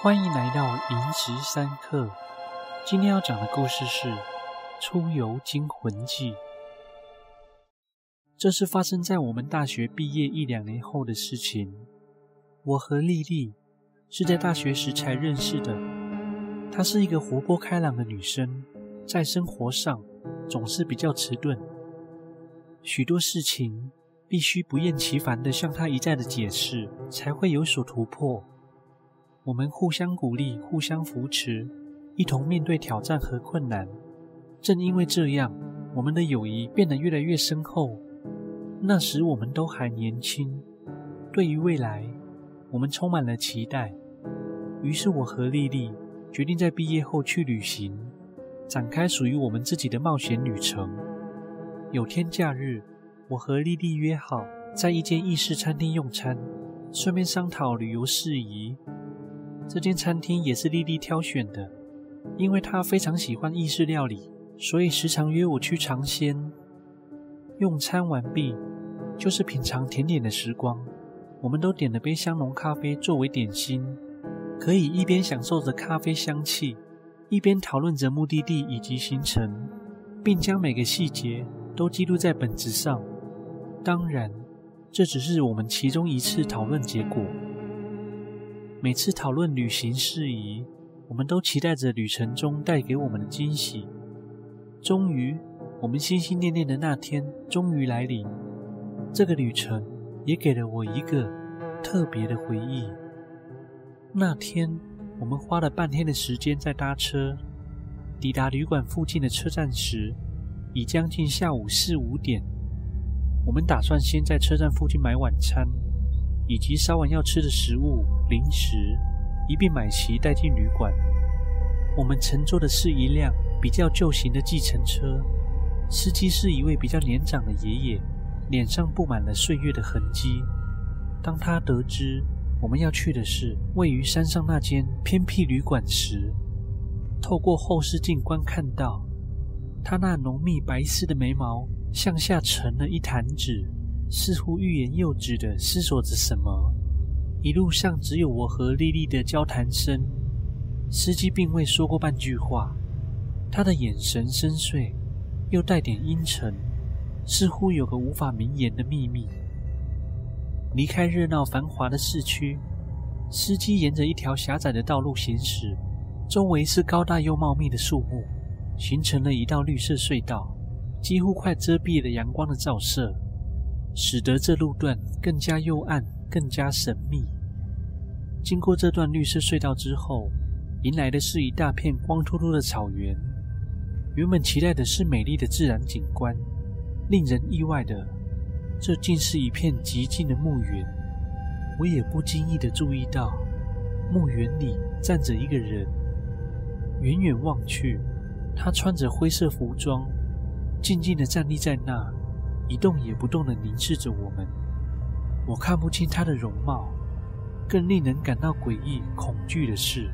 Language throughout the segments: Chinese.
欢迎来到银石三刻。今天要讲的故事是《出游惊魂记》。这是发生在我们大学毕业一两年后的事情。我和丽丽是在大学时才认识的。她是一个活泼开朗的女生，在生活上总是比较迟钝，许多事情必须不厌其烦地向她一再的解释，才会有所突破。我们互相鼓励，互相扶持，一同面对挑战和困难。正因为这样，我们的友谊变得越来越深厚。那时我们都还年轻，对于未来，我们充满了期待。于是我和丽丽决定在毕业后去旅行，展开属于我们自己的冒险旅程。有天假日，我和丽丽约好在一间意式餐厅用餐，顺便商讨旅游事宜。这间餐厅也是丽丽挑选的，因为她非常喜欢意式料理，所以时常约我去尝鲜。用餐完毕，就是品尝甜点的时光。我们都点了杯香浓咖啡作为点心，可以一边享受着咖啡香气，一边讨论着目的地以及行程，并将每个细节都记录在本子上。当然，这只是我们其中一次讨论结果。每次讨论旅行事宜，我们都期待着旅程中带给我们的惊喜。终于，我们心心念念的那天终于来临。这个旅程也给了我一个特别的回忆。那天，我们花了半天的时间在搭车，抵达旅馆附近的车站时，已将近下午四五点。我们打算先在车站附近买晚餐。以及稍晚要吃的食物、零食，一并买齐带进旅馆。我们乘坐的是一辆比较旧型的计程车，司机是一位比较年长的爷爷，脸上布满了岁月的痕迹。当他得知我们要去的是位于山上那间偏僻旅馆时，透过后视镜观看到他那浓密白丝的眉毛向下沉了一弹指。似乎欲言又止地思索着什么，一路上只有我和丽丽的交谈声，司机并未说过半句话。他的眼神深邃，又带点阴沉，似乎有个无法明言的秘密。离开热闹繁华的市区，司机沿着一条狭窄的道路行驶，周围是高大又茂密的树木，形成了一道绿色隧道，几乎快遮蔽了阳光的照射。使得这路段更加幽暗，更加神秘。经过这段绿色隧道之后，迎来的是一大片光秃秃的草原。原本期待的是美丽的自然景观，令人意外的，这竟是一片寂静的墓园。我也不经意地注意到，墓园里站着一个人。远远望去，他穿着灰色服装，静静地站立在那。一动也不动地凝视着我们，我看不清他的容貌。更令人感到诡异、恐惧的是，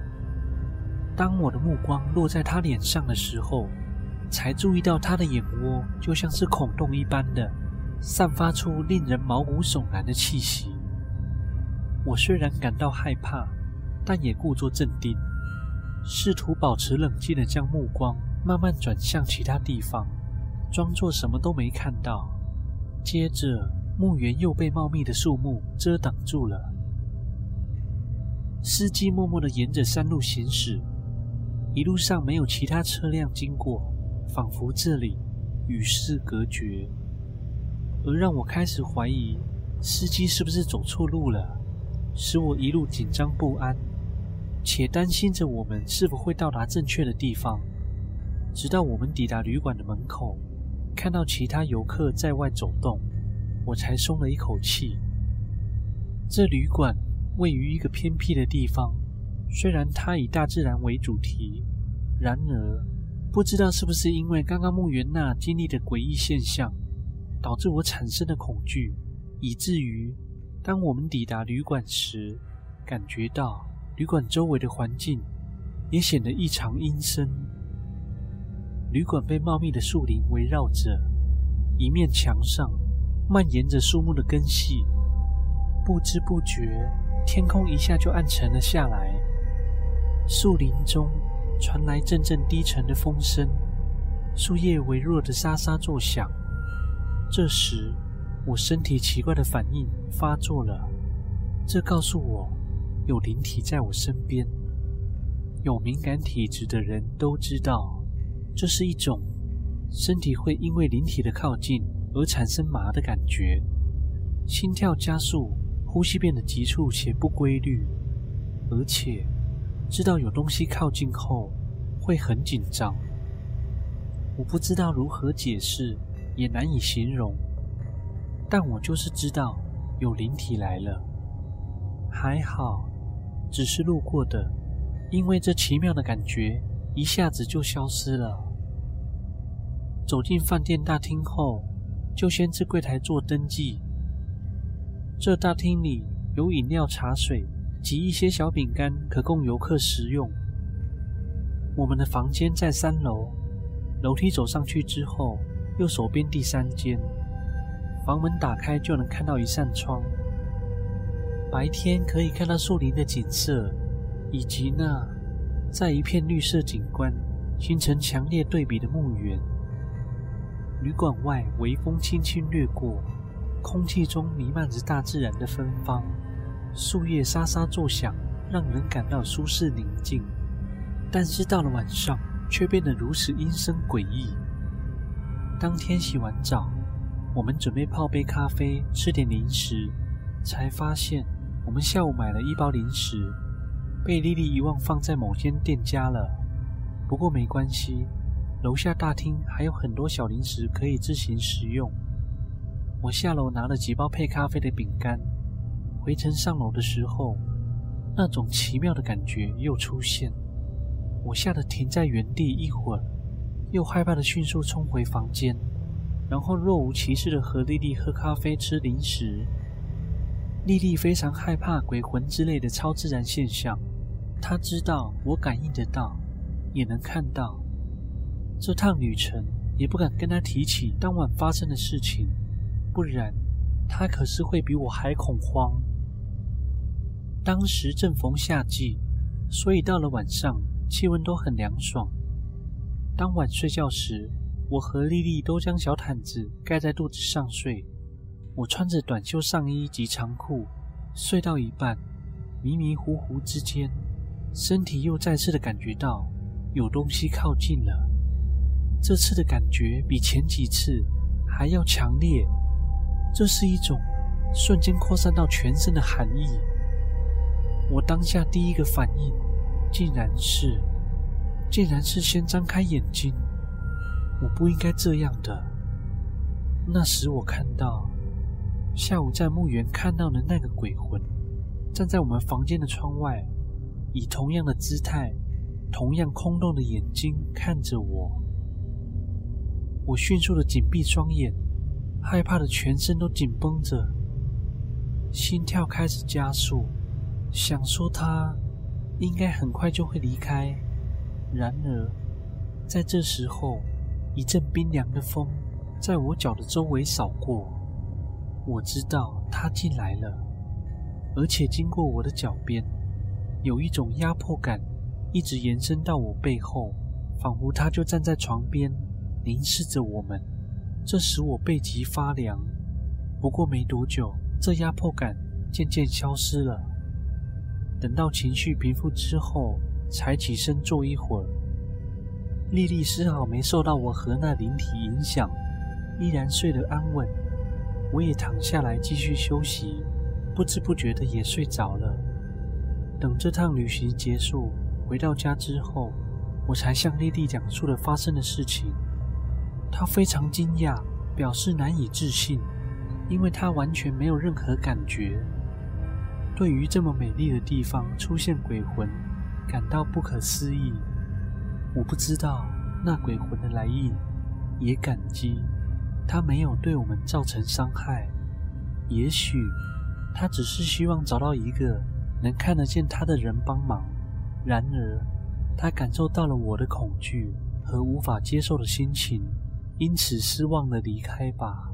当我的目光落在他脸上的时候，才注意到他的眼窝就像是孔洞一般的，散发出令人毛骨悚然的气息。我虽然感到害怕，但也故作镇定，试图保持冷静地将目光慢慢转向其他地方，装作什么都没看到。接着，墓园又被茂密的树木遮挡住了。司机默默地沿着山路行驶，一路上没有其他车辆经过，仿佛这里与世隔绝。而让我开始怀疑，司机是不是走错路了，使我一路紧张不安，且担心着我们是否会到达正确的地方。直到我们抵达旅馆的门口。看到其他游客在外走动，我才松了一口气。这旅馆位于一个偏僻的地方，虽然它以大自然为主题，然而不知道是不是因为刚刚墓园那经历的诡异现象，导致我产生了恐惧，以至于当我们抵达旅馆时，感觉到旅馆周围的环境也显得异常阴森。旅馆被茂密的树林围绕着，一面墙上蔓延着树木的根系。不知不觉，天空一下就暗沉了下来，树林中传来阵阵低沉的风声，树叶微弱的沙沙作响。这时，我身体奇怪的反应发作了，这告诉我有灵体在我身边。有敏感体质的人都知道，这是一种身体会因为灵体的靠近而产生麻的感觉，心跳加速，呼吸变得急促且不规律，而且知道有东西靠近后会很紧张。我不知道如何解释，也难以形容，但我就是知道有灵体来了。还好，只是路过的。因为这奇妙的感觉一下子就消失了。走进饭店大厅后，就先至柜台做登记。这大厅里有饮料、茶水及一些小饼干，可供游客食用。我们的房间在三楼，楼梯走上去之后，右手边第三间。房门打开就能看到一扇窗，白天可以看到树林的景色。以及那在一片绿色景观形成强烈对比的墓园。旅馆外微风轻轻掠过，空气中弥漫着大自然的芬芳，树叶沙沙作响，让人感到舒适宁静。但是到了晚上，却变得如此阴森诡异。当天洗完澡，我们准备泡杯咖啡，吃点零食，才发现我们下午买了一包零食。被莉莉遗忘放在某间店家了，不过没关系，楼下大厅还有很多小零食可以自行食用。我下楼拿了几包配咖啡的饼干，回程上楼的时候，那种奇妙的感觉又出现。我吓得停在原地一会儿，又害怕的迅速冲回房间，然后若无其事的和莉莉喝咖啡、吃零食。莉莉非常害怕鬼魂之类的超自然现象。他知道我感应得到，也能看到。这趟旅程也不敢跟他提起当晚发生的事情，不然他可是会比我还恐慌。当时正逢夏季，所以到了晚上气温都很凉爽。当晚睡觉时，我和莉莉都将小毯子盖在肚子上睡。我穿着短袖上衣及长裤，睡到一半，迷迷糊糊之间。身体又再次的感觉到有东西靠近了，这次的感觉比前几次还要强烈。这是一种瞬间扩散到全身的寒意。我当下第一个反应，竟然是，竟然是先张开眼睛。我不应该这样的。那时我看到，下午在墓园看到的那个鬼魂，站在我们房间的窗外。以同样的姿态，同样空洞的眼睛看着我。我迅速的紧闭双眼，害怕的全身都紧绷着，心跳开始加速，想说他应该很快就会离开。然而，在这时候，一阵冰凉的风在我脚的周围扫过，我知道他进来了，而且经过我的脚边。有一种压迫感，一直延伸到我背后，仿佛他就站在床边，凝视着我们。这使我背脊发凉。不过没多久，这压迫感渐渐消失了。等到情绪平复之后，才起身坐一会儿。莉莉丝毫没受到我和那灵体影响，依然睡得安稳。我也躺下来继续休息，不知不觉的也睡着了。等这趟旅行结束，回到家之后，我才向莉莉讲述了发生的事情。她非常惊讶，表示难以置信，因为她完全没有任何感觉。对于这么美丽的地方出现鬼魂，感到不可思议。我不知道那鬼魂的来意，也感激他没有对我们造成伤害。也许他只是希望找到一个。能看得见他的人帮忙，然而他感受到了我的恐惧和无法接受的心情，因此失望的离开吧。